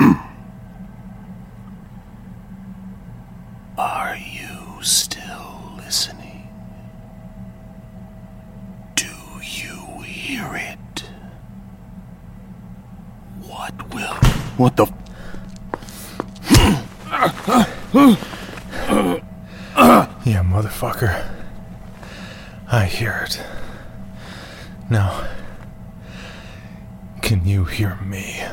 Are you still listening? Do you hear it? What will. What the. Yeah, motherfucker. I hear it. Now, can you hear me?